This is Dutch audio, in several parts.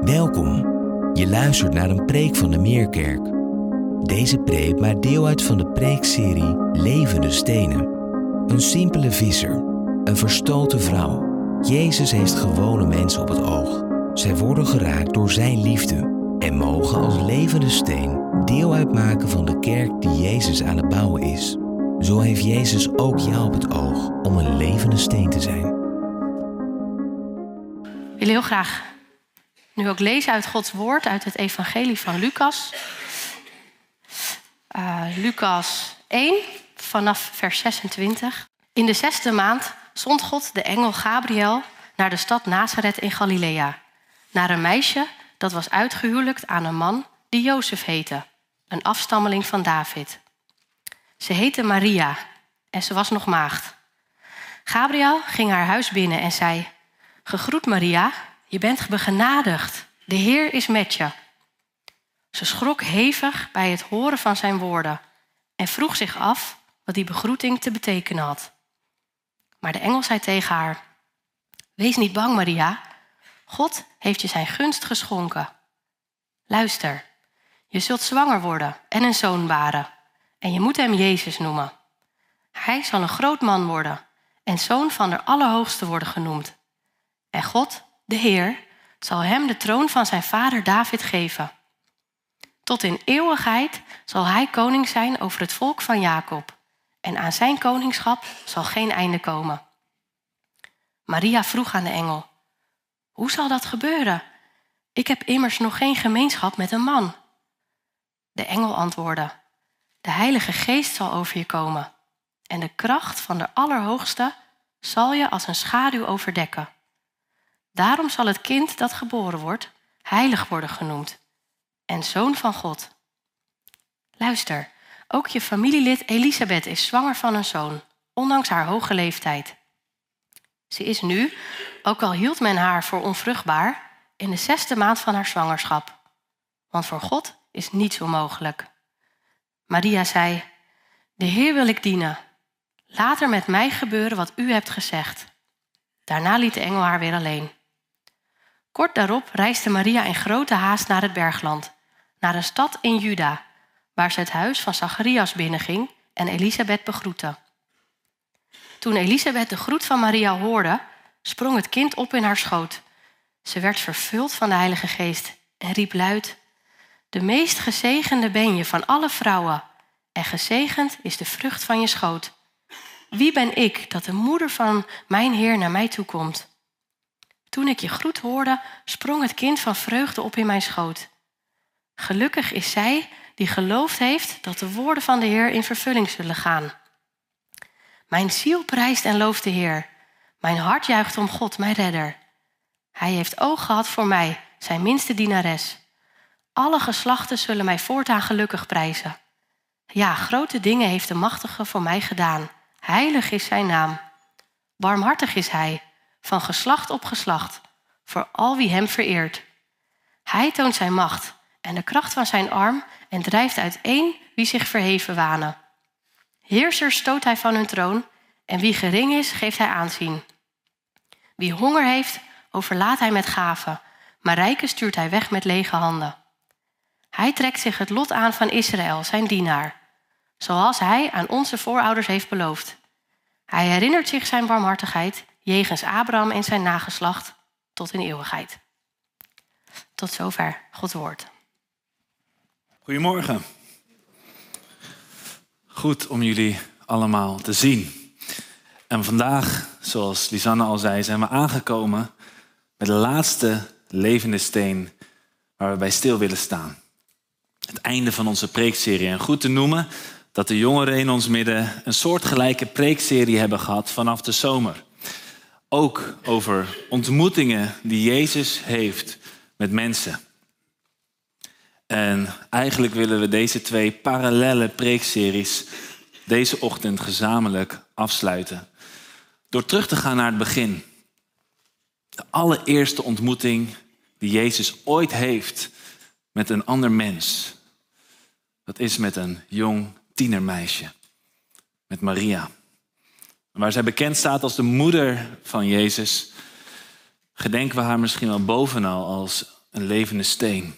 Welkom. Je luistert naar een preek van de Meerkerk. Deze preek maakt deel uit van de preekserie Levende Stenen. Een simpele visser, een verstoten vrouw. Jezus heeft gewone mensen op het oog. Zij worden geraakt door zijn liefde en mogen als levende steen deel uitmaken van de kerk die Jezus aan het bouwen is. Zo heeft Jezus ook jou op het oog om een levende steen te zijn. Ik wil heel graag nu ook lezen uit Gods woord, uit het evangelie van Lucas. Uh, Lucas 1, vanaf vers 26. In de zesde maand zond God de engel Gabriel naar de stad Nazareth in Galilea. Naar een meisje dat was uitgehuwelijkt aan een man die Jozef heette, een afstammeling van David. Ze heette Maria en ze was nog maagd. Gabriel ging haar huis binnen en zei: Gegroet Maria, je bent begenadigd. De Heer is met je. Ze schrok hevig bij het horen van zijn woorden en vroeg zich af wat die begroeting te betekenen had. Maar de engel zei tegen haar: Wees niet bang, Maria. God heeft je zijn gunst geschonken. Luister, je zult zwanger worden en een zoon baren. En je moet hem Jezus noemen. Hij zal een groot man worden en zoon van de Allerhoogste worden genoemd. En God, de Heer, zal hem de troon van zijn vader David geven. Tot in eeuwigheid zal hij koning zijn over het volk van Jacob. En aan zijn koningschap zal geen einde komen. Maria vroeg aan de engel: Hoe zal dat gebeuren? Ik heb immers nog geen gemeenschap met een man. De engel antwoordde: De Heilige Geest zal over je komen. En de kracht van de Allerhoogste zal je als een schaduw overdekken. Daarom zal het kind dat geboren wordt heilig worden genoemd en zoon van God. Luister, ook je familielid Elisabeth is zwanger van een zoon, ondanks haar hoge leeftijd. Ze is nu, ook al hield men haar voor onvruchtbaar, in de zesde maand van haar zwangerschap. Want voor God is niets onmogelijk. Maria zei: De Heer wil ik dienen. Laat er met mij gebeuren wat u hebt gezegd. Daarna liet de engel haar weer alleen. Kort daarop reisde Maria in grote haast naar het bergland, naar een stad in Juda, waar ze het huis van Zacharias binnenging en Elisabeth begroette. Toen Elisabeth de groet van Maria hoorde, sprong het kind op in haar schoot. Ze werd vervuld van de Heilige Geest en riep luid: De meest gezegende ben je van alle vrouwen, en gezegend is de vrucht van je schoot. Wie ben ik dat de moeder van mijn Heer naar mij toe komt? Toen ik je groet hoorde, sprong het kind van vreugde op in mijn schoot. Gelukkig is zij die geloofd heeft dat de woorden van de Heer in vervulling zullen gaan. Mijn ziel prijst en looft de Heer. Mijn hart juicht om God, mijn redder. Hij heeft oog gehad voor mij, zijn minste dienares. Alle geslachten zullen mij voortaan gelukkig prijzen. Ja, grote dingen heeft de Machtige voor mij gedaan. Heilig is zijn naam. Barmhartig is hij van geslacht op geslacht, voor al wie hem vereert. Hij toont zijn macht en de kracht van zijn arm en drijft uiteen wie zich verheven wanen. Heersers stoot hij van hun troon en wie gering is, geeft hij aanzien. Wie honger heeft, overlaat hij met gaven, maar rijken stuurt hij weg met lege handen. Hij trekt zich het lot aan van Israël, zijn dienaar, zoals hij aan onze voorouders heeft beloofd. Hij herinnert zich zijn barmhartigheid jegens Abraham en zijn nageslacht tot in eeuwigheid. Tot zover Gods woord. Goedemorgen. Goed om jullie allemaal te zien. En vandaag, zoals Lisanne al zei, zijn we aangekomen bij de laatste levende steen waar we bij stil willen staan. Het einde van onze preekserie. En goed te noemen dat de jongeren in ons midden een soortgelijke preekserie hebben gehad vanaf de zomer. Ook over ontmoetingen die Jezus heeft met mensen. En eigenlijk willen we deze twee parallele preekseries deze ochtend gezamenlijk afsluiten. Door terug te gaan naar het begin. De allereerste ontmoeting die Jezus ooit heeft met een ander mens. Dat is met een jong tienermeisje, met Maria. Waar zij bekend staat als de moeder van Jezus, gedenken we haar misschien wel bovenal als een levende steen.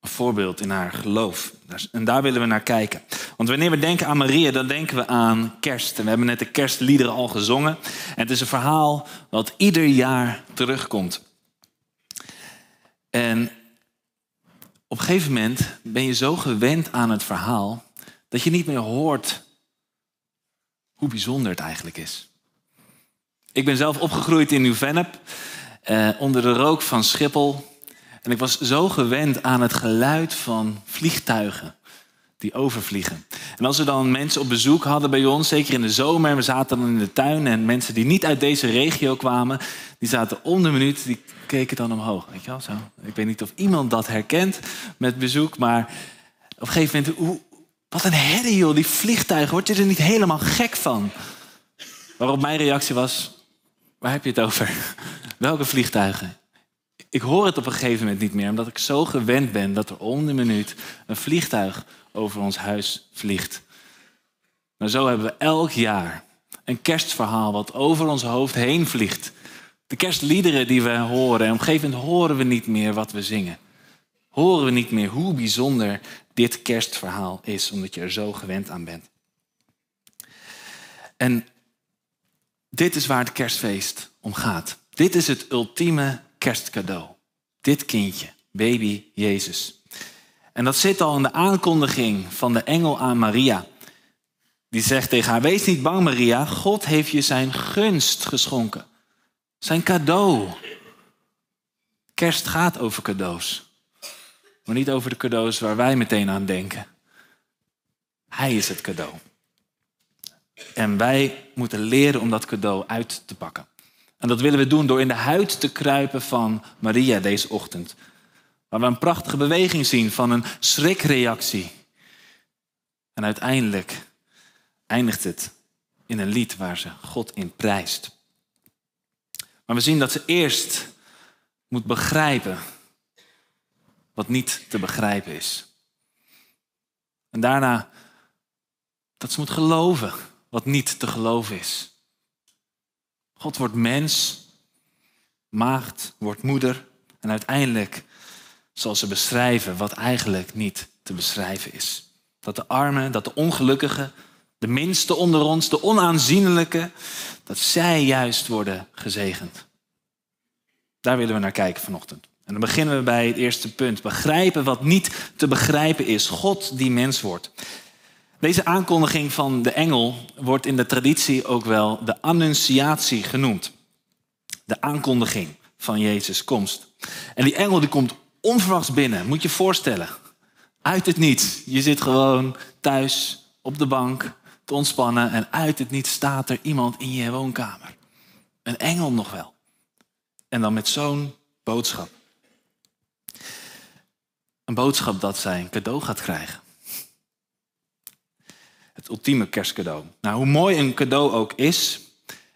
Een voorbeeld in haar geloof. En daar willen we naar kijken. Want wanneer we denken aan Maria, dan denken we aan kerst. En we hebben net de kerstliederen al gezongen. En het is een verhaal wat ieder jaar terugkomt. En op een gegeven moment ben je zo gewend aan het verhaal dat je niet meer hoort hoe bijzonder het eigenlijk is. Ik ben zelf opgegroeid in Nieuw-Vennep, eh, onder de rook van Schiphol. En ik was zo gewend aan het geluid van vliegtuigen die overvliegen. En als we dan mensen op bezoek hadden bij ons, zeker in de zomer, we zaten dan in de tuin en mensen die niet uit deze regio kwamen, die zaten om de minuut, die keken dan omhoog. Weet je wel, zo. Ik weet niet of iemand dat herkent met bezoek, maar op een gegeven moment, hoe, wat een herrie joh, die vliegtuigen, word je er niet helemaal gek van? Waarop mijn reactie was, waar heb je het over? Welke vliegtuigen? Ik hoor het op een gegeven moment niet meer, omdat ik zo gewend ben dat er om de minuut een vliegtuig over ons huis vliegt. Maar zo hebben we elk jaar een kerstverhaal wat over ons hoofd heen vliegt. De kerstliederen die we horen. En op een gegeven moment horen we niet meer wat we zingen. Horen we niet meer hoe bijzonder dit kerstverhaal is, omdat je er zo gewend aan bent. En dit is waar het kerstfeest om gaat. Dit is het ultieme kerstcadeau. Dit kindje, baby Jezus. En dat zit al in de aankondiging van de engel aan Maria. Die zegt tegen haar: Wees niet bang, Maria. God heeft je zijn gunst geschonken. Zijn cadeau. Kerst gaat over cadeaus. Maar niet over de cadeaus waar wij meteen aan denken. Hij is het cadeau. En wij moeten leren om dat cadeau uit te pakken. En dat willen we doen door in de huid te kruipen van Maria deze ochtend. Waar we een prachtige beweging zien van een schrikreactie. En uiteindelijk eindigt het in een lied waar ze God in prijst. Maar we zien dat ze eerst moet begrijpen wat niet te begrijpen is. En daarna dat ze moet geloven wat niet te geloven is. God wordt mens, maagd, wordt moeder en uiteindelijk zal ze beschrijven wat eigenlijk niet te beschrijven is. Dat de armen, dat de ongelukkigen, de minste onder ons, de onaanzienlijke, dat zij juist worden gezegend. Daar willen we naar kijken vanochtend. En dan beginnen we bij het eerste punt. Begrijpen wat niet te begrijpen is. God die mens wordt. Deze aankondiging van de engel wordt in de traditie ook wel de annunciatie genoemd. De aankondiging van Jezus' komst. En die engel die komt onverwachts binnen, moet je je voorstellen. Uit het niets. Je zit gewoon thuis op de bank te ontspannen en uit het niets staat er iemand in je woonkamer. Een engel nog wel. En dan met zo'n boodschap. Een boodschap dat zij een cadeau gaat krijgen. Het ultieme kerstcadeau. Nou, hoe mooi een cadeau ook is,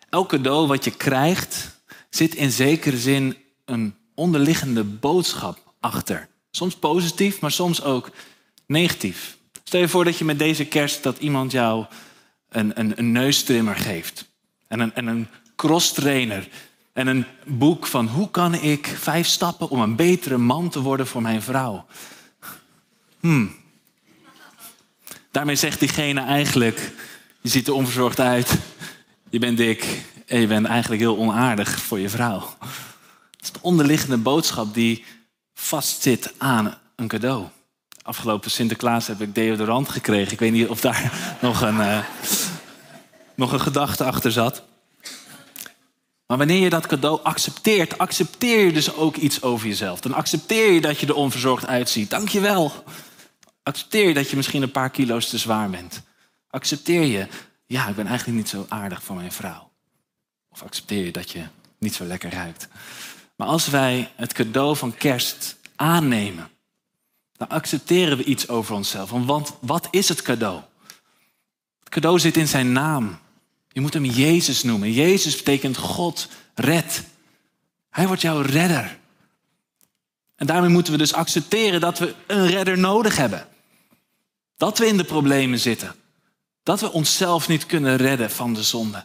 elk cadeau wat je krijgt, zit in zekere zin een onderliggende boodschap achter. Soms positief, maar soms ook negatief. Stel je voor dat je met deze kerst dat iemand jou een, een, een neustrimmer geeft. En een, en een cross trainer. En een boek van hoe kan ik vijf stappen om een betere man te worden voor mijn vrouw. Hmm. Daarmee zegt diegene eigenlijk, je ziet er onverzorgd uit, je bent dik en je bent eigenlijk heel onaardig voor je vrouw. Dat is de onderliggende boodschap die vastzit aan een cadeau. Afgelopen Sinterklaas heb ik deodorant gekregen. Ik weet niet of daar nog een, uh, nog een gedachte achter zat. Maar wanneer je dat cadeau accepteert, accepteer je dus ook iets over jezelf. Dan accepteer je dat je er onverzorgd uitziet. Dank je wel. Accepteer je dat je misschien een paar kilo's te zwaar bent. Accepteer je, ja, ik ben eigenlijk niet zo aardig voor mijn vrouw. Of accepteer je dat je niet zo lekker ruikt. Maar als wij het cadeau van kerst aannemen, dan accepteren we iets over onszelf. Want wat is het cadeau? Het cadeau zit in zijn naam. Je moet hem Jezus noemen. Jezus betekent God red. Hij wordt jouw redder. En daarmee moeten we dus accepteren dat we een redder nodig hebben. Dat we in de problemen zitten. Dat we onszelf niet kunnen redden van de zonde.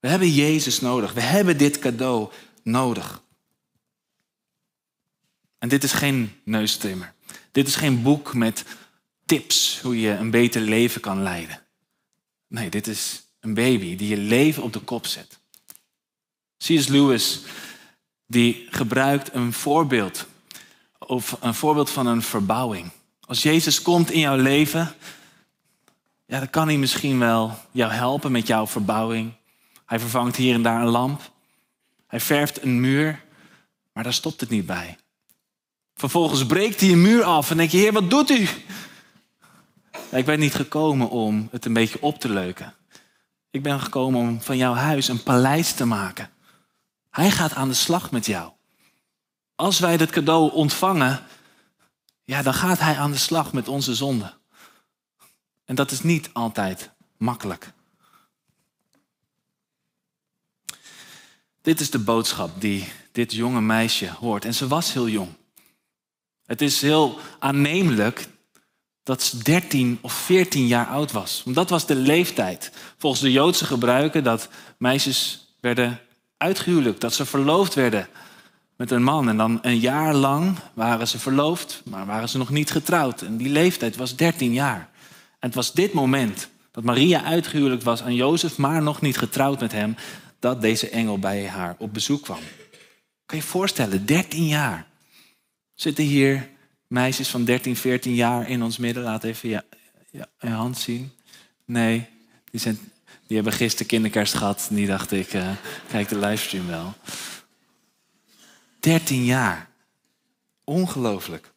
We hebben Jezus nodig. We hebben dit cadeau nodig. En dit is geen neustrimmer. Dit is geen boek met tips hoe je een beter leven kan leiden. Nee, dit is een baby die je leven op de kop zet. C.S. Lewis die gebruikt een voorbeeld, of een voorbeeld van een verbouwing. Als Jezus komt in jouw leven, ja, dan kan hij misschien wel jou helpen met jouw verbouwing. Hij vervangt hier en daar een lamp. Hij verft een muur, maar daar stopt het niet bij. Vervolgens breekt hij een muur af en denk je, heer, wat doet u? ik ben niet gekomen om het een beetje op te leuken. Ik ben gekomen om van jouw huis een paleis te maken. Hij gaat aan de slag met jou. Als wij dit cadeau ontvangen, ja, dan gaat hij aan de slag met onze zonde. En dat is niet altijd makkelijk. Dit is de boodschap die dit jonge meisje hoort. En ze was heel jong. Het is heel aannemelijk dat ze 13 of 14 jaar oud was. Want dat was de leeftijd. Volgens de Joodse gebruiken dat meisjes werden uitgehuwelijkt, dat ze verloofd werden met een man. En dan een jaar lang waren ze verloofd, maar waren ze nog niet getrouwd. En die leeftijd was 13 jaar. En het was dit moment dat Maria uitgehuwelijkt was aan Jozef, maar nog niet getrouwd met hem, dat deze engel bij haar op bezoek kwam. Kan je je voorstellen, 13 jaar. Zitten hier meisjes van 13, 14 jaar in ons midden? Laat even je, hand zien. Nee, die, zijn, die hebben gisteren kinderkerst gehad. Die dacht ik, uh, kijk de livestream wel. 13 jaar. Ongelooflijk.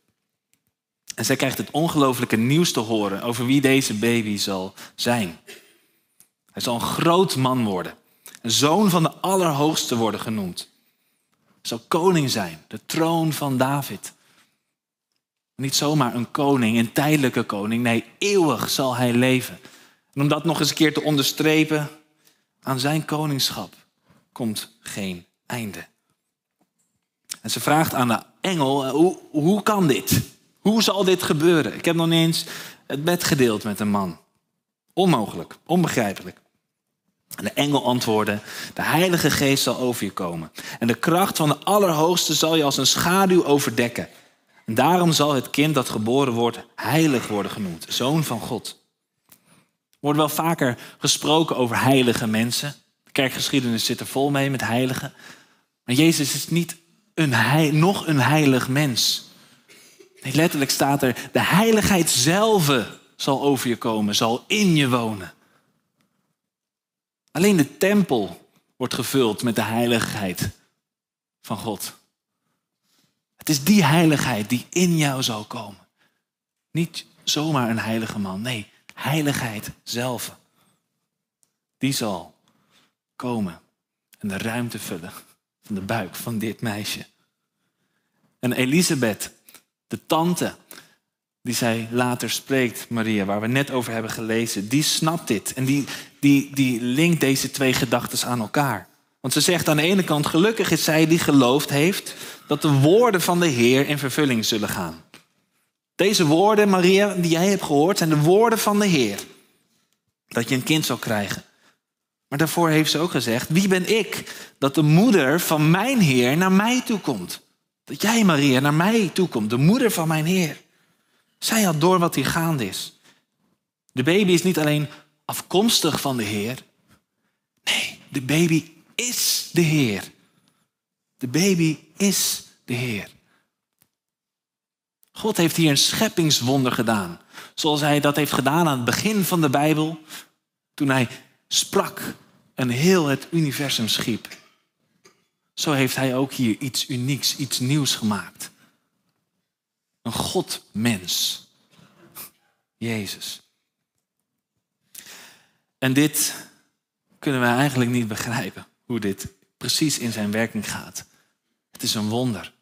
En zij krijgt het ongelooflijke nieuws te horen over wie deze baby zal zijn. Hij zal een groot man worden. Een zoon van de Allerhoogste worden genoemd. Hij zal koning zijn, de troon van David. Niet zomaar een koning, een tijdelijke koning. Nee, eeuwig zal hij leven. En om dat nog eens een keer te onderstrepen, aan zijn koningschap komt geen einde. En ze vraagt aan de engel, hoe, hoe kan dit? Hoe zal dit gebeuren? Ik heb nog niet eens het bed gedeeld met een man. Onmogelijk, onbegrijpelijk. En de engel antwoordde, de Heilige Geest zal over je komen. En de kracht van de Allerhoogste zal je als een schaduw overdekken. En daarom zal het kind dat geboren wordt heilig worden genoemd, zoon van God. Er wordt wel vaker gesproken over heilige mensen. De kerkgeschiedenis zit er vol mee met heiligen. Maar Jezus is niet een nog een heilig mens. Nee, letterlijk staat er, de heiligheid zelf zal over je komen, zal in je wonen. Alleen de tempel wordt gevuld met de heiligheid van God. Het is die heiligheid die in jou zal komen. Niet zomaar een heilige man, nee, heiligheid zelf. Die zal komen en de ruimte vullen de buik van dit meisje. En Elisabeth, de tante die zij later spreekt, Maria, waar we net over hebben gelezen, die snapt dit. En die, die, die linkt deze twee gedachten aan elkaar. Want ze zegt aan de ene kant, gelukkig is zij die geloofd heeft dat de woorden van de Heer in vervulling zullen gaan. Deze woorden, Maria, die jij hebt gehoord, zijn de woorden van de Heer. Dat je een kind zal krijgen. Maar daarvoor heeft ze ook gezegd, wie ben ik dat de moeder van mijn Heer naar mij toe komt? Dat jij, Maria, naar mij toe komt, de moeder van mijn Heer. Zij had door wat hier gaande is. De baby is niet alleen afkomstig van de Heer. Nee, de baby is de Heer. De baby is de Heer. God heeft hier een scheppingswonder gedaan. Zoals hij dat heeft gedaan aan het begin van de Bijbel. Toen hij sprak en heel het universum schiep. Zo heeft hij ook hier iets unieks, iets nieuws gemaakt. Een God-mens. Jezus. En dit kunnen we eigenlijk niet begrijpen, hoe dit precies in zijn werking gaat. Het is een wonder.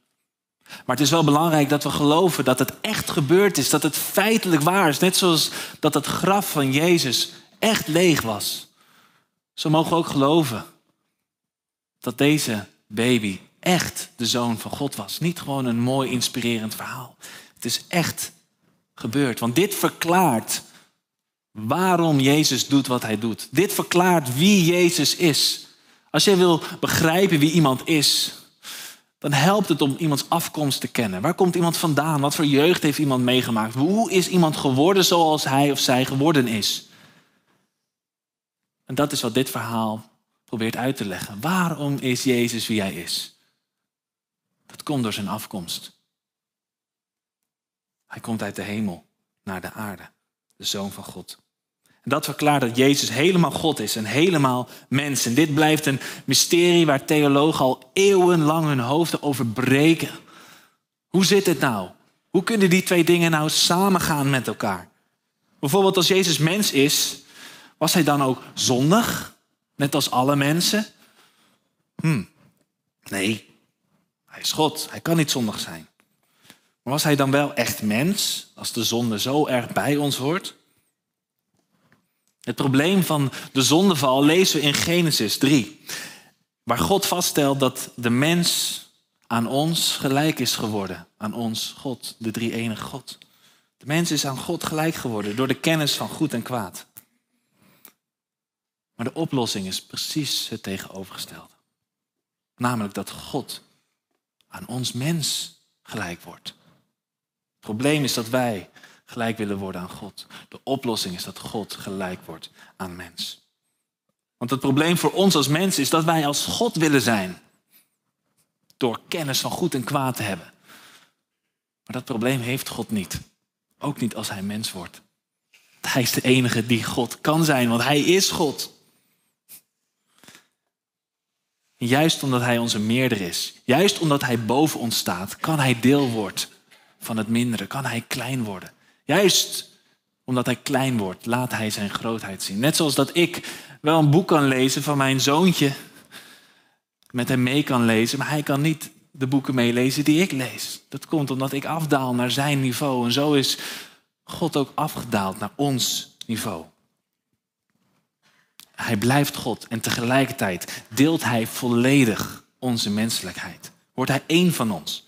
Maar het is wel belangrijk dat we geloven dat het echt gebeurd is, dat het feitelijk waar is. Net zoals dat het graf van Jezus echt leeg was. Zo mogen we ook geloven dat deze baby echt de zoon van God was. Niet gewoon een mooi inspirerend verhaal. Het is echt gebeurd. Want dit verklaart waarom Jezus doet wat hij doet. Dit verklaart wie Jezus is. Als jij wil begrijpen wie iemand is, dan helpt het om iemands afkomst te kennen. Waar komt iemand vandaan? Wat voor jeugd heeft iemand meegemaakt? Hoe is iemand geworden zoals hij of zij geworden is? En dat is wat dit verhaal probeert uit te leggen. Waarom is Jezus wie hij is? Dat komt door zijn afkomst. Hij komt uit de hemel naar de aarde, de zoon van God. En dat verklaart dat Jezus helemaal God is en helemaal mens. En dit blijft een mysterie waar theologen al eeuwenlang hun hoofden over breken. Hoe zit het nou? Hoe kunnen die twee dingen nou samengaan met elkaar? Bijvoorbeeld als Jezus mens is, was hij dan ook zondig? Net als alle mensen? Hm, nee. Hij is God. Hij kan niet zondig zijn. Maar was hij dan wel echt mens, als de zonde zo erg bij ons hoort? Het probleem van de zondeval lezen we in Genesis 3, waar God vaststelt dat de mens aan ons gelijk is geworden. Aan ons, God, de drie enige God. De mens is aan God gelijk geworden door de kennis van goed en kwaad. Maar de oplossing is precies het tegenovergestelde. Namelijk dat God aan ons mens gelijk wordt. Het probleem is dat wij gelijk willen worden aan God. De oplossing is dat God gelijk wordt aan mens. Want het probleem voor ons als mens is dat wij als God willen zijn. Door kennis van goed en kwaad te hebben. Maar dat probleem heeft God niet. Ook niet als hij mens wordt. Hij is de enige die God kan zijn, want hij is God. Juist omdat hij onze meerder is, juist omdat hij boven ons staat, kan hij deel worden van het mindere, kan hij klein worden. Juist omdat hij klein wordt, laat hij zijn grootheid zien. Net zoals dat ik wel een boek kan lezen van mijn zoontje, met hem mee kan lezen, maar hij kan niet de boeken meelezen die ik lees. Dat komt omdat ik afdaal naar zijn niveau. En zo is God ook afgedaald naar ons niveau. Hij blijft God en tegelijkertijd deelt hij volledig onze menselijkheid. Wordt hij één van ons.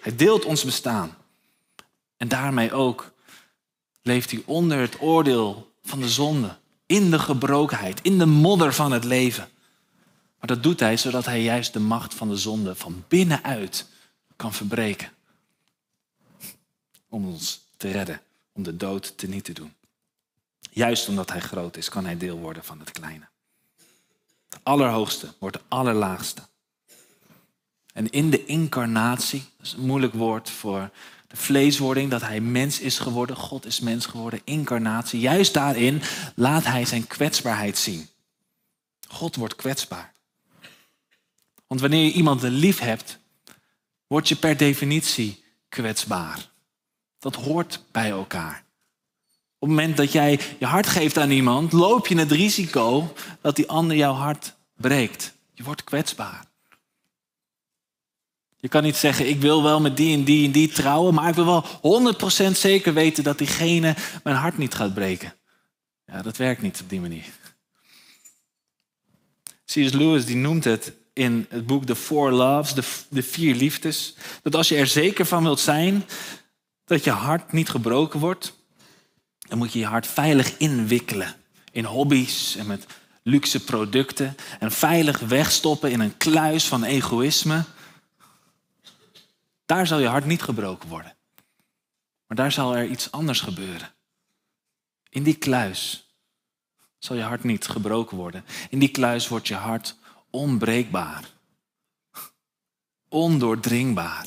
Hij deelt ons bestaan. En daarmee ook leeft hij onder het oordeel van de zonde. In de gebrokenheid, in de modder van het leven. Maar dat doet hij zodat hij juist de macht van de zonde van binnenuit kan verbreken. Om ons te redden, om de dood te niet te doen. Juist omdat hij groot is, kan hij deel worden van het kleine. De allerhoogste wordt de allerlaagste. En in de incarnatie, dat is een moeilijk woord voor de vleeswording, dat hij mens is geworden, God is mens geworden, incarnatie. Juist daarin laat hij zijn kwetsbaarheid zien. God wordt kwetsbaar. Want wanneer je iemand lief hebt, word je per definitie kwetsbaar. Dat hoort bij elkaar. Op het moment dat jij je hart geeft aan iemand, loop je het risico dat die ander jouw hart breekt. Je wordt kwetsbaar. Je kan niet zeggen, ik wil wel met die en die en die trouwen, maar ik wil wel 100% zeker weten dat diegene mijn hart niet gaat breken. Ja, dat werkt niet op die manier. C.S. Lewis die noemt het in het boek The Four Loves, de, de vier liefdes, dat als je er zeker van wilt zijn dat je hart niet gebroken wordt, dan moet je je hart veilig inwikkelen in hobby's en met luxe producten en veilig wegstoppen in een kluis van egoïsme. Daar zal je hart niet gebroken worden. Maar daar zal er iets anders gebeuren. In die kluis zal je hart niet gebroken worden. In die kluis wordt je hart onbreekbaar. Ondoordringbaar.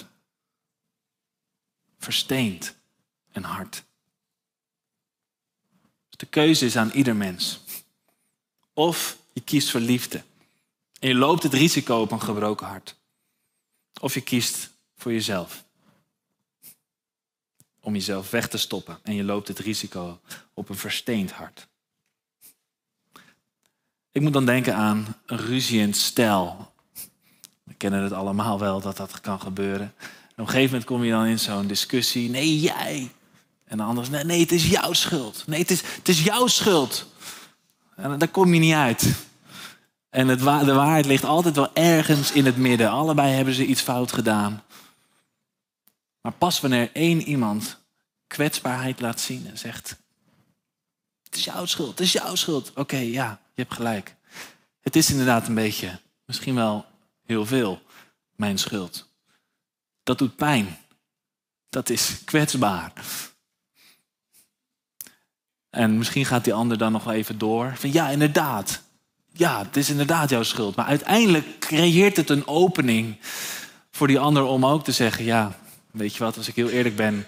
Versteend en hard. De keuze is aan ieder mens. Of je kiest voor liefde. En je loopt het risico op een gebroken hart. Of je kiest voor jezelf. Om jezelf weg te stoppen. En je loopt het risico op een versteend hart. Ik moet dan denken aan een ruziend stijl. We kennen het allemaal wel dat dat kan gebeuren. En op een gegeven moment kom je dan in zo'n discussie. Nee, jij. En de ander nee, nee, het is jouw schuld. Nee, het is, het is jouw schuld. En daar kom je niet uit. En het, de waarheid ligt altijd wel ergens in het midden. Allebei hebben ze iets fout gedaan. Maar pas wanneer één iemand kwetsbaarheid laat zien en zegt: Het is jouw schuld, het is jouw schuld. Oké, ja, je hebt gelijk. Het is inderdaad een beetje, misschien wel heel veel, mijn schuld. Dat doet pijn. Dat is kwetsbaar. En misschien gaat die ander dan nog even door. Van ja, inderdaad. Ja, het is inderdaad jouw schuld. Maar uiteindelijk creëert het een opening voor die ander om ook te zeggen: ja, weet je wat, als ik heel eerlijk ben,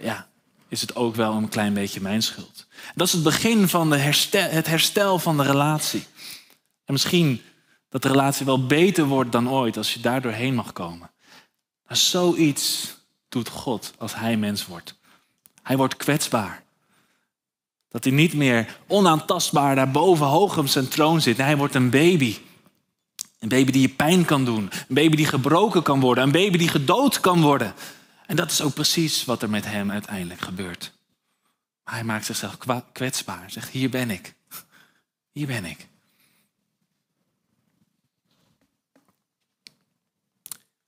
ja, is het ook wel een klein beetje mijn schuld. Dat is het begin van de herstel, het herstel van de relatie. En misschien dat de relatie wel beter wordt dan ooit als je daar doorheen mag komen. Maar zoiets doet God als hij mens wordt. Hij wordt kwetsbaar. Dat hij niet meer onaantastbaar daarboven hoog op zijn troon zit. Hij wordt een baby. Een baby die je pijn kan doen. Een baby die gebroken kan worden. Een baby die gedood kan worden. En dat is ook precies wat er met hem uiteindelijk gebeurt. hij maakt zichzelf kwetsbaar. Zegt, hier ben ik. Hier ben ik.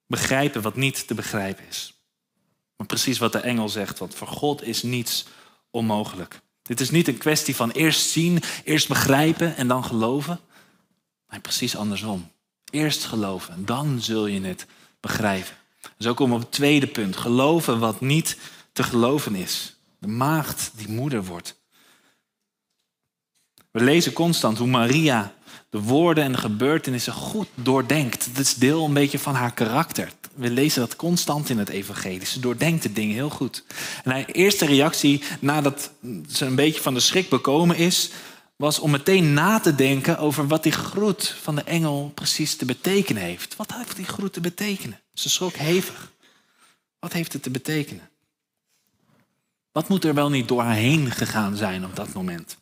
Begrijpen wat niet te begrijpen is. Maar precies wat de engel zegt, want voor God is niets onmogelijk. Dit is niet een kwestie van eerst zien, eerst begrijpen en dan geloven. Nee, precies andersom. Eerst geloven, dan zul je het begrijpen. Dus ook om op het tweede punt. Geloven wat niet te geloven is. De maagd die moeder wordt. We lezen constant hoe Maria de woorden en de gebeurtenissen goed doordenkt. Dat is deel een beetje van haar karakter. We lezen dat constant in het evangelie. Ze doordenkt de dingen heel goed. En haar eerste reactie nadat ze een beetje van de schrik bekomen is, was om meteen na te denken over wat die groet van de engel precies te betekenen heeft. Wat heeft die groet te betekenen? Ze schrok hevig. Wat heeft het te betekenen? Wat moet er wel niet door haar heen gegaan zijn op dat moment?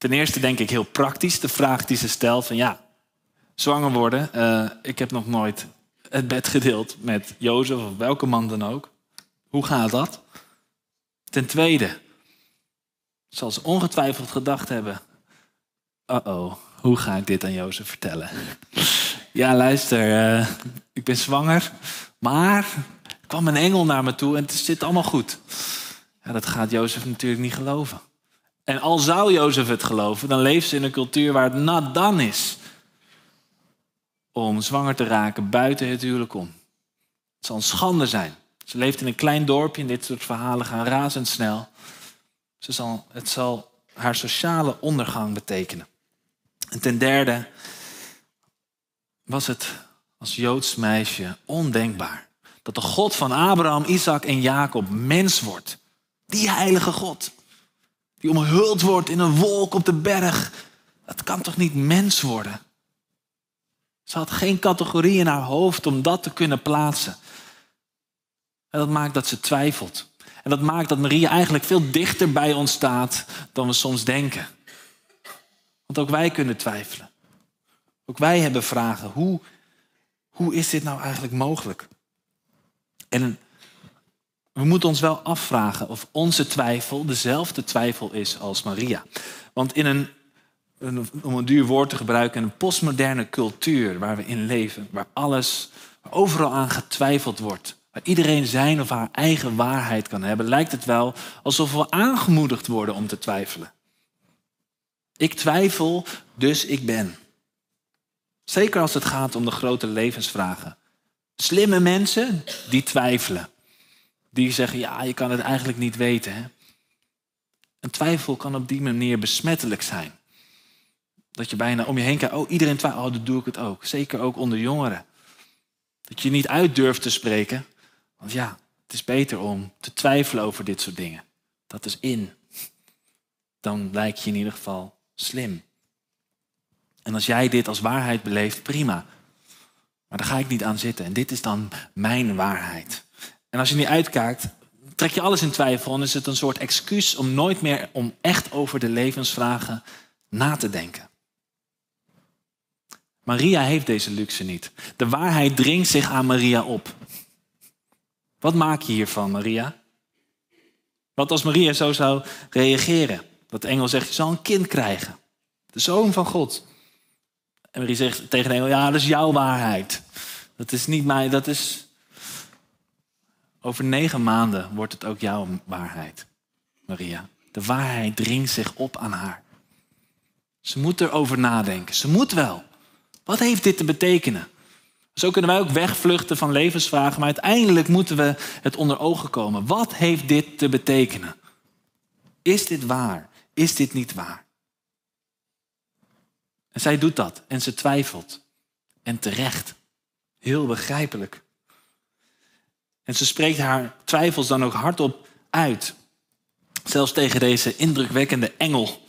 Ten eerste denk ik heel praktisch de vraag die ze stelt van ja, zwanger worden. Uh, ik heb nog nooit het bed gedeeld met Jozef of welke man dan ook. Hoe gaat dat? Ten tweede, zal ze ongetwijfeld gedacht hebben: uh-oh, hoe ga ik dit aan Jozef vertellen? ja, luister, uh, ik ben zwanger, maar er kwam een engel naar me toe en het zit allemaal goed. Ja, dat gaat Jozef natuurlijk niet geloven. En al zou Jozef het geloven, dan leeft ze in een cultuur waar het nat dan is om zwanger te raken buiten het huwelijk om. Het zal een schande zijn. Ze leeft in een klein dorpje en dit soort verhalen gaan razendsnel. Ze zal, het zal haar sociale ondergang betekenen. En ten derde was het als Joods meisje ondenkbaar dat de God van Abraham, Isaac en Jacob mens wordt. Die heilige God, die omhuld wordt in een wolk op de berg. Dat kan toch niet mens worden? Ze had geen categorie in haar hoofd om dat te kunnen plaatsen. En dat maakt dat ze twijfelt. En dat maakt dat Maria eigenlijk veel dichter bij ons staat dan we soms denken. Want ook wij kunnen twijfelen. Ook wij hebben vragen. Hoe, hoe is dit nou eigenlijk mogelijk? En we moeten ons wel afvragen of onze twijfel dezelfde twijfel is als Maria. Want in een, om een duur woord te gebruiken, een postmoderne cultuur waar we in leven, waar alles, waar overal aan getwijfeld wordt, waar iedereen zijn of haar eigen waarheid kan hebben, lijkt het wel alsof we aangemoedigd worden om te twijfelen. Ik twijfel, dus ik ben. Zeker als het gaat om de grote levensvragen. Slimme mensen, die twijfelen. Die zeggen, ja, je kan het eigenlijk niet weten. Hè? Een twijfel kan op die manier besmettelijk zijn. Dat je bijna om je heen kijkt, oh, iedereen twijfelt, oh, dan doe ik het ook. Zeker ook onder jongeren. Dat je niet uit durft te spreken, want ja, het is beter om te twijfelen over dit soort dingen. Dat is in. Dan lijk je in ieder geval slim. En als jij dit als waarheid beleeft, prima. Maar daar ga ik niet aan zitten. En dit is dan mijn waarheid. En als je niet uitkijkt, trek je alles in twijfel en is het een soort excuus om nooit meer om echt over de levensvragen na te denken. Maria heeft deze luxe niet. De waarheid dringt zich aan Maria op. Wat maak je hiervan, Maria? Wat als Maria zo zou reageren? Dat de engel zegt, je zal een kind krijgen. De zoon van God. En Maria zegt tegen de engel, ja, dat is jouw waarheid. Dat is niet mij, dat is... Over negen maanden wordt het ook jouw waarheid, Maria. De waarheid dringt zich op aan haar. Ze moet erover nadenken. Ze moet wel. Wat heeft dit te betekenen? Zo kunnen wij ook wegvluchten van levensvragen, maar uiteindelijk moeten we het onder ogen komen. Wat heeft dit te betekenen? Is dit waar? Is dit niet waar? En zij doet dat en ze twijfelt. En terecht. Heel begrijpelijk. En ze spreekt haar twijfels dan ook hardop uit. Zelfs tegen deze indrukwekkende engel.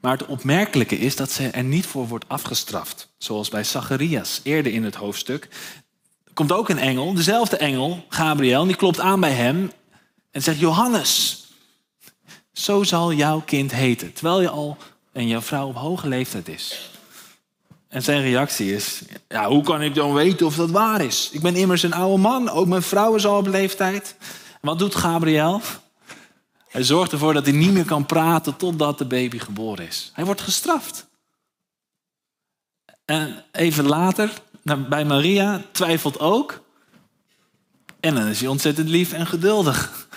Maar het opmerkelijke is dat ze er niet voor wordt afgestraft. Zoals bij Zacharias eerder in het hoofdstuk. Er komt ook een engel, dezelfde engel, Gabriel, die klopt aan bij hem en zegt: Johannes, zo zal jouw kind heten. Terwijl je al en jouw vrouw op hoge leeftijd is. En zijn reactie is: Ja, hoe kan ik dan weten of dat waar is? Ik ben immers een oude man, ook mijn vrouw is al op leeftijd. Wat doet Gabriel? Hij zorgt ervoor dat hij niet meer kan praten totdat de baby geboren is. Hij wordt gestraft. En even later, bij Maria, twijfelt ook. En dan is hij ontzettend lief en geduldig.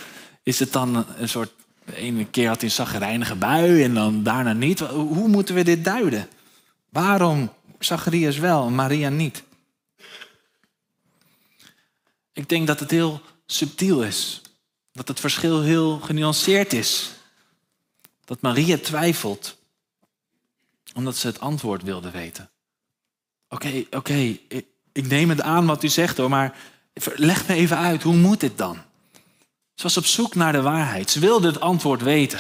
Is het dan een soort. Ene keer had hij een zagrijnige bui en dan daarna niet. Hoe moeten we dit duiden? Waarom Zacharias wel Maria niet? Ik denk dat het heel subtiel is. Dat het verschil heel genuanceerd is. Dat Maria twijfelt omdat ze het antwoord wilde weten. Oké, oké, ik, ik neem het aan wat u zegt hoor, maar leg me even uit, hoe moet dit dan? Ze was op zoek naar de waarheid. Ze wilde het antwoord weten.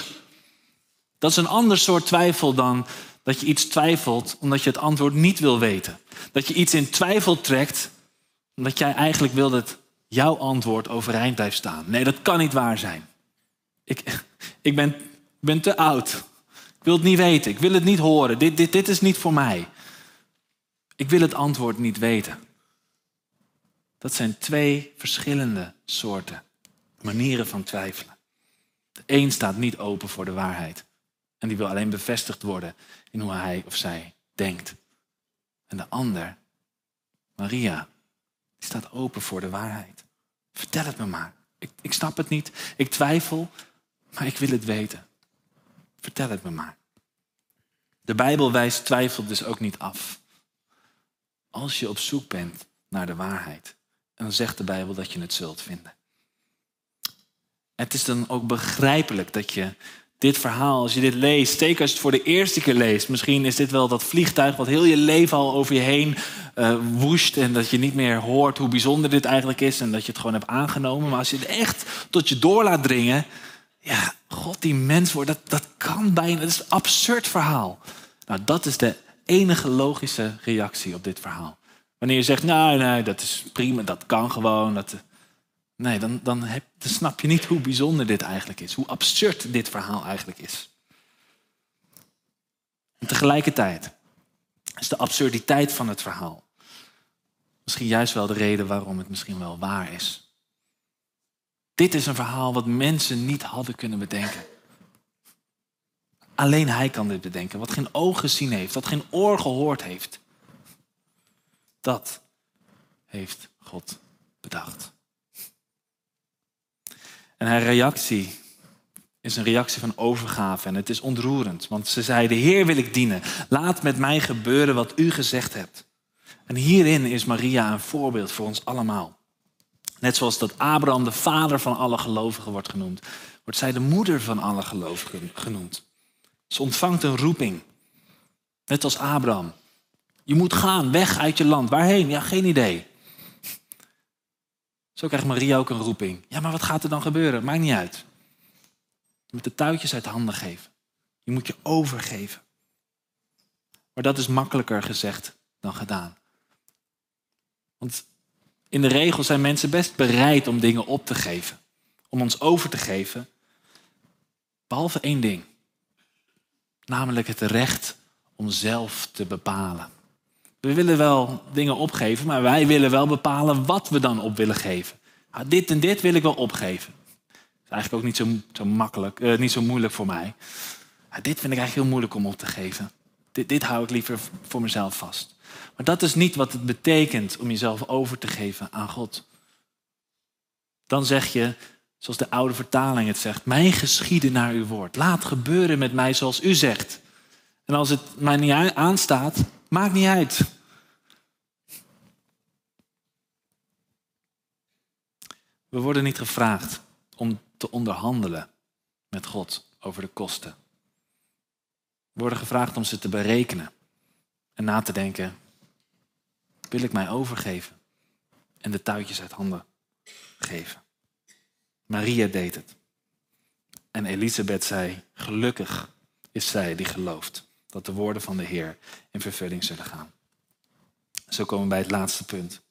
Dat is een ander soort twijfel dan dat je iets twijfelt omdat je het antwoord niet wil weten. Dat je iets in twijfel trekt omdat jij eigenlijk wil dat jouw antwoord overeind blijft staan. Nee, dat kan niet waar zijn. Ik, ik ben, ben te oud. Ik wil het niet weten. Ik wil het niet horen. Dit, dit, dit is niet voor mij. Ik wil het antwoord niet weten. Dat zijn twee verschillende soorten manieren van twijfelen. De een staat niet open voor de waarheid. En die wil alleen bevestigd worden in hoe hij of zij denkt. En de ander, Maria, die staat open voor de waarheid. Vertel het me maar. Ik, ik snap het niet. Ik twijfel, maar ik wil het weten. Vertel het me maar. De Bijbel wijst twijfel dus ook niet af. Als je op zoek bent naar de waarheid, dan zegt de Bijbel dat je het zult vinden. Het is dan ook begrijpelijk dat je dit verhaal, als je dit leest, zeker als je het voor de eerste keer leest, misschien is dit wel dat vliegtuig wat heel je leven al over je heen uh, woest en dat je niet meer hoort hoe bijzonder dit eigenlijk is en dat je het gewoon hebt aangenomen. Maar als je het echt tot je door laat dringen, ja, God die mens wordt, dat, dat kan bijna, dat is een absurd verhaal. Nou, dat is de enige logische reactie op dit verhaal. Wanneer je zegt, nou, nee, dat is prima, dat kan gewoon, dat, Nee, dan, dan, heb, dan snap je niet hoe bijzonder dit eigenlijk is. Hoe absurd dit verhaal eigenlijk is. En tegelijkertijd is de absurditeit van het verhaal misschien juist wel de reden waarom het misschien wel waar is. Dit is een verhaal wat mensen niet hadden kunnen bedenken. Alleen hij kan dit bedenken. Wat geen oog gezien heeft, wat geen oor gehoord heeft. Dat heeft God bedacht. En haar reactie is een reactie van overgave en het is ontroerend. Want ze zei, de Heer wil ik dienen. Laat met mij gebeuren wat u gezegd hebt. En hierin is Maria een voorbeeld voor ons allemaal. Net zoals dat Abraham de vader van alle gelovigen wordt genoemd, wordt zij de moeder van alle gelovigen genoemd. Ze ontvangt een roeping. Net als Abraham. Je moet gaan, weg uit je land. Waarheen? Ja, geen idee. Zo krijgt Maria ook een roeping. Ja, maar wat gaat er dan gebeuren? Maakt niet uit. Je moet de touwtjes uit handen geven. Je moet je overgeven. Maar dat is makkelijker gezegd dan gedaan. Want in de regel zijn mensen best bereid om dingen op te geven. Om ons over te geven. Behalve één ding. Namelijk het recht om zelf te bepalen. We willen wel dingen opgeven, maar wij willen wel bepalen wat we dan op willen geven. Nou, dit en dit wil ik wel opgeven. Is eigenlijk ook niet zo, zo makkelijk, uh, niet zo moeilijk voor mij. Dit vind ik eigenlijk heel moeilijk om op te geven. Dit, dit hou ik liever voor mezelf vast. Maar dat is niet wat het betekent om jezelf over te geven aan God. Dan zeg je, zoals de oude vertaling het zegt, mijn geschieden naar uw woord. Laat gebeuren met mij zoals u zegt. En als het mij niet aanstaat, Maakt niet uit. We worden niet gevraagd om te onderhandelen met God over de kosten. We worden gevraagd om ze te berekenen en na te denken: wil ik mij overgeven en de touwtjes uit handen geven? Maria deed het. En Elisabeth zei: Gelukkig is zij die gelooft dat de woorden van de Heer in vervulling zullen gaan. Zo komen we bij het laatste punt.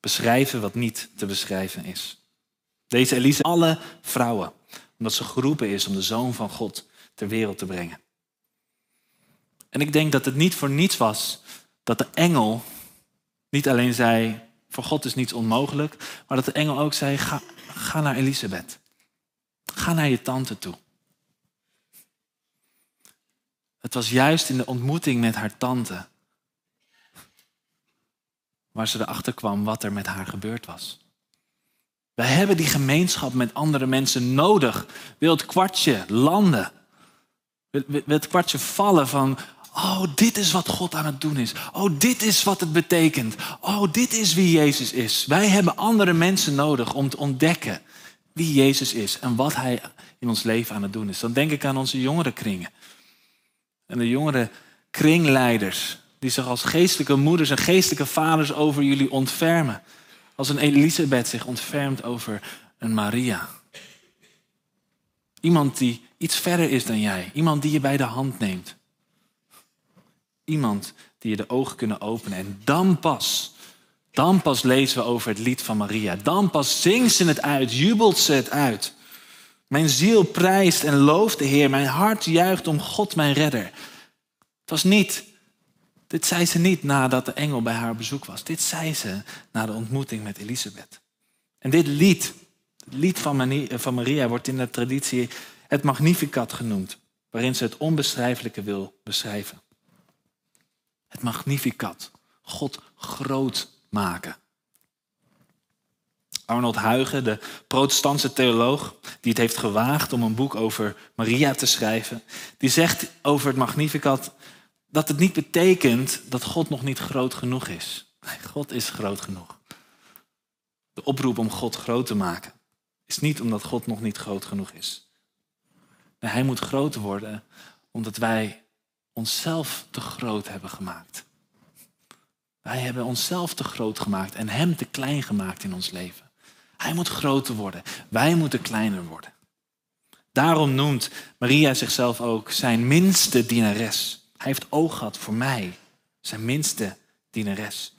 Beschrijven wat niet te beschrijven is. Deze Elise, alle vrouwen, omdat ze geroepen is om de Zoon van God ter wereld te brengen. En ik denk dat het niet voor niets was dat de engel niet alleen zei, voor God is niets onmogelijk, maar dat de engel ook zei, ga, ga naar Elisabeth. Ga naar je tante toe. Het was juist in de ontmoeting met haar tante waar ze erachter kwam wat er met haar gebeurd was. Wij hebben die gemeenschap met andere mensen nodig. Wil het kwartje landen? Wil het kwartje vallen van, oh, dit is wat God aan het doen is. Oh, dit is wat het betekent. Oh, dit is wie Jezus is. Wij hebben andere mensen nodig om te ontdekken wie Jezus is en wat Hij in ons leven aan het doen is. Dan denk ik aan onze jongerenkringen. En de jongere kringleiders, die zich als geestelijke moeders en geestelijke vaders over jullie ontfermen. Als een Elisabeth zich ontfermt over een Maria. Iemand die iets verder is dan jij. Iemand die je bij de hand neemt. Iemand die je de ogen kunnen openen. En dan pas, dan pas lezen we over het lied van Maria. Dan pas zingt ze het uit, jubelt ze het uit. Mijn ziel prijst en looft de Heer. Mijn hart juicht om God, mijn redder. Het was niet, dit zei ze niet nadat de engel bij haar bezoek was. Dit zei ze na de ontmoeting met Elisabeth. En dit lied, het lied van Maria, wordt in de traditie het Magnificat genoemd. Waarin ze het onbeschrijfelijke wil beschrijven. Het Magnificat. God groot maken. Arnold Huygen, de protestantse theoloog, die het heeft gewaagd om een boek over Maria te schrijven, die zegt over het Magnificat dat het niet betekent dat God nog niet groot genoeg is. God is groot genoeg. De oproep om God groot te maken is niet omdat God nog niet groot genoeg is. Nee, hij moet groot worden omdat wij onszelf te groot hebben gemaakt. Wij hebben onszelf te groot gemaakt en hem te klein gemaakt in ons leven. Hij moet groter worden. Wij moeten kleiner worden. Daarom noemt Maria zichzelf ook zijn minste dienares. Hij heeft oog gehad voor mij, zijn minste dienares.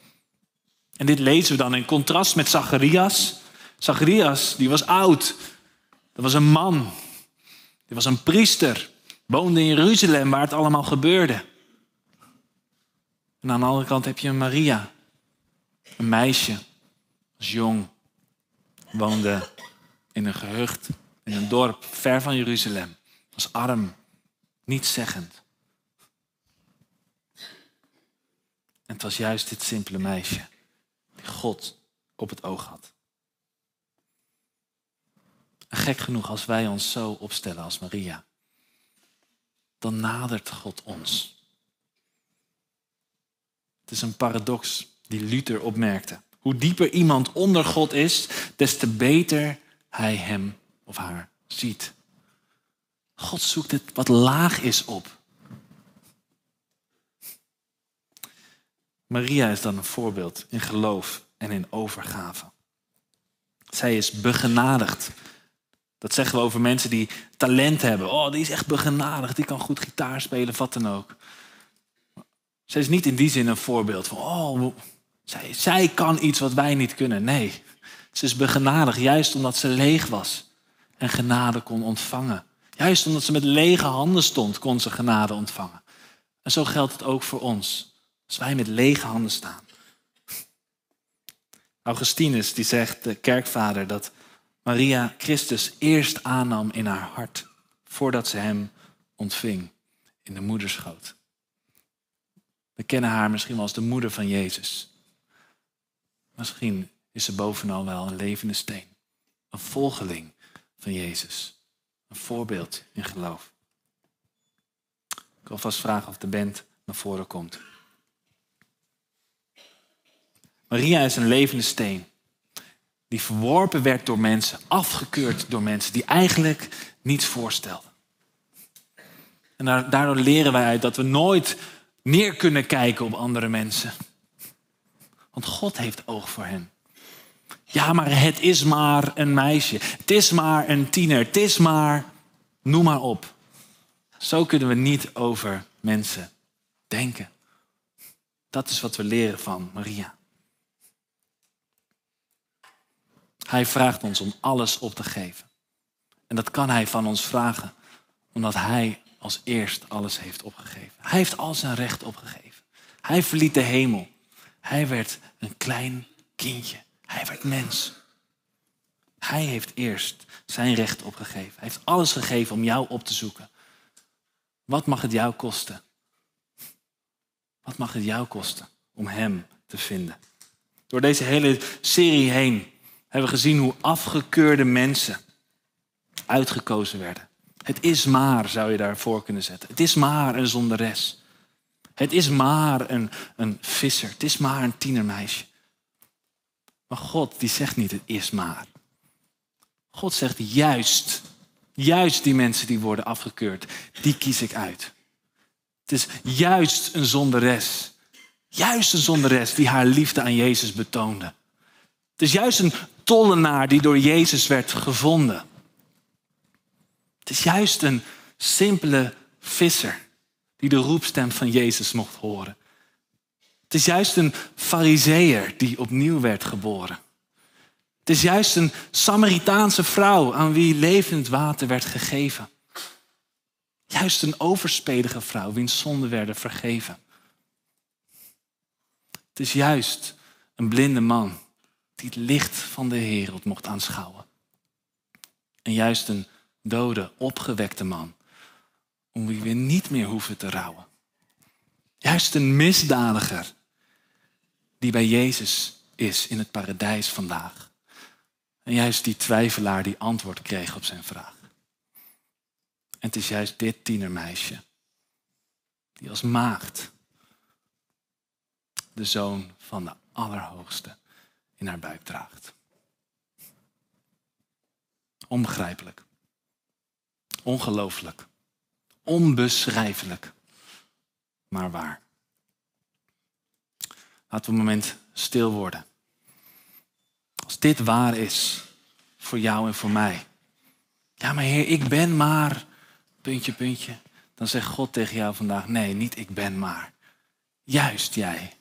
En dit lezen we dan in contrast met Zacharias. Zacharias, die was oud. Dat was een man. Die was een priester. Woonde in Jeruzalem waar het allemaal gebeurde. En aan de andere kant heb je Maria. Een meisje. Als jong woonde in een gehucht, in een dorp ver van Jeruzalem. Was arm, nietszeggend. En het was juist dit simpele meisje die God op het oog had. En gek genoeg, als wij ons zo opstellen als Maria, dan nadert God ons. Het is een paradox die Luther opmerkte. Hoe dieper iemand onder God is, des te beter hij hem of haar ziet. God zoekt het wat laag is op. Maria is dan een voorbeeld in geloof en in overgave. Zij is begenadigd. Dat zeggen we over mensen die talent hebben. Oh, die is echt begenadigd, die kan goed gitaar spelen, wat dan ook. Zij is niet in die zin een voorbeeld van, oh, zij, zij kan iets wat wij niet kunnen. Nee, ze is begenadigd juist omdat ze leeg was en genade kon ontvangen. Juist omdat ze met lege handen stond, kon ze genade ontvangen. En zo geldt het ook voor ons. Als wij met lege handen staan. Augustinus die zegt, de kerkvader, dat Maria Christus eerst aannam in haar hart, voordat ze hem ontving in de moederschoot. We kennen haar misschien wel als de moeder van Jezus. Misschien is ze bovenal wel een levende steen. Een volgeling van Jezus. Een voorbeeld in geloof. Ik wil vast vragen of de band naar voren komt. Maria is een levende steen. die verworpen werd door mensen, afgekeurd door mensen, die eigenlijk niets voorstelden. En daardoor leren wij uit dat we nooit neer kunnen kijken op andere mensen. Want God heeft oog voor hen. Ja, maar het is maar een meisje. Het is maar een tiener. Het is maar, noem maar op. Zo kunnen we niet over mensen denken. Dat is wat we leren van Maria. Hij vraagt ons om alles op te geven. En dat kan hij van ons vragen, omdat hij als eerst alles heeft opgegeven. Hij heeft al zijn recht opgegeven. Hij verliet de hemel. Hij werd een klein kindje. Hij werd mens. Hij heeft eerst zijn recht opgegeven. Hij heeft alles gegeven om jou op te zoeken. Wat mag het jou kosten? Wat mag het jou kosten om Hem te vinden? Door deze hele serie heen hebben we gezien hoe afgekeurde mensen uitgekozen werden. Het is maar, zou je daarvoor kunnen zetten. Het is maar een zonderes. Het is maar een, een visser. Het is maar een tienermeisje. Maar God die zegt niet het is maar. God zegt juist, juist die mensen die worden afgekeurd, die kies ik uit. Het is juist een zonderes. Juist een zonderes die haar liefde aan Jezus betoonde. Het is juist een tollenaar die door Jezus werd gevonden. Het is juist een simpele visser die de roepstem van Jezus mocht horen. Het is juist een fariseer die opnieuw werd geboren. Het is juist een Samaritaanse vrouw aan wie levend water werd gegeven. Juist een overspelige vrouw wiens zonden werden vergeven. Het is juist een blinde man die het licht van de wereld mocht aanschouwen. En juist een dode, opgewekte man, om wie we niet meer hoeven te rouwen. Juist een misdadiger die bij Jezus is in het paradijs vandaag. En juist die twijfelaar die antwoord kreeg op zijn vraag. En het is juist dit tienermeisje die als maagd de zoon van de Allerhoogste in haar buik draagt. Onbegrijpelijk. Ongelooflijk. Onbeschrijfelijk. Maar waar. Laten we een moment stil worden. Als dit waar is voor jou en voor mij. Ja, maar Heer, ik ben maar. Puntje, puntje. Dan zegt God tegen jou vandaag: nee, niet ik ben maar. Juist jij.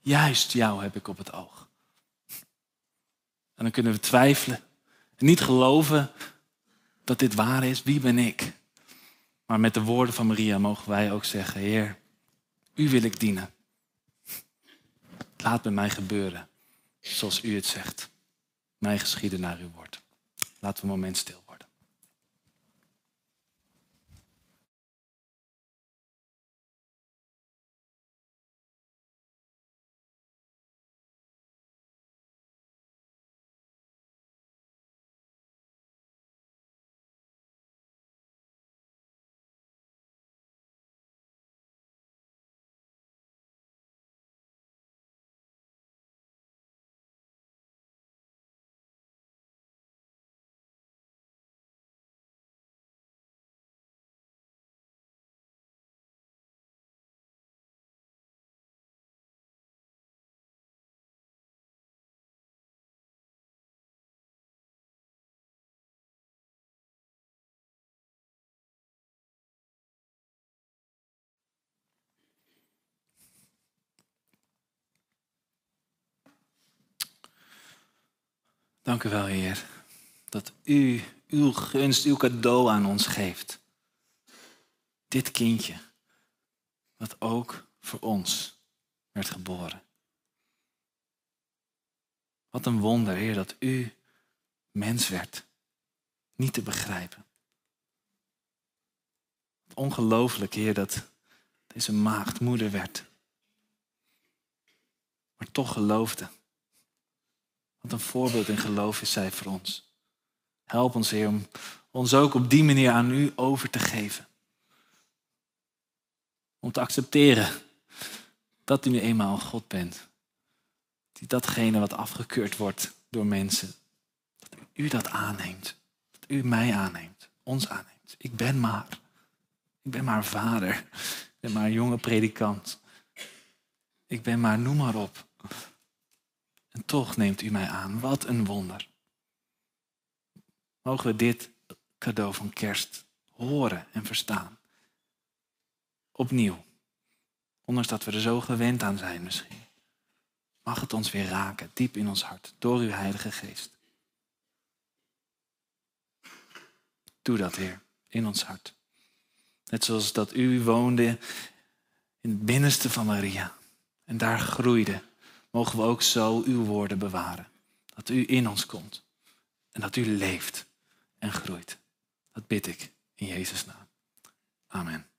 Juist jou heb ik op het oog. En dan kunnen we twijfelen en niet geloven dat dit waar is. Wie ben ik? Maar met de woorden van Maria mogen wij ook zeggen, Heer, u wil ik dienen. Laat met mij gebeuren zoals u het zegt. Mij geschieden naar uw woord. Laten we een moment stil Dank u wel, Heer, dat u uw gunst, uw cadeau aan ons geeft. Dit kindje, dat ook voor ons werd geboren. Wat een wonder, Heer, dat u mens werd. Niet te begrijpen. Ongelooflijk, Heer, dat deze maagd moeder werd. Maar toch geloofde. Wat een voorbeeld in geloof is zij voor ons. Help ons, Heer, om ons ook op die manier aan u over te geven. Om te accepteren dat u nu eenmaal God bent. Die datgene wat afgekeurd wordt door mensen. Dat u dat aanneemt. Dat u mij aanneemt. Ons aanneemt. Ik ben maar. Ik ben maar vader. Ik ben maar jonge predikant. Ik ben maar, noem maar op. En toch neemt u mij aan. Wat een wonder. Mogen we dit cadeau van kerst horen en verstaan. Opnieuw. Ondanks dat we er zo gewend aan zijn misschien. Mag het ons weer raken, diep in ons hart, door uw Heilige Geest. Doe dat, Heer, in ons hart. Net zoals dat u woonde in het binnenste van Maria en daar groeide, mogen we ook zo uw woorden bewaren. Dat u in ons komt en dat u leeft en groeit. Dat bid ik in Jezus' naam. Amen.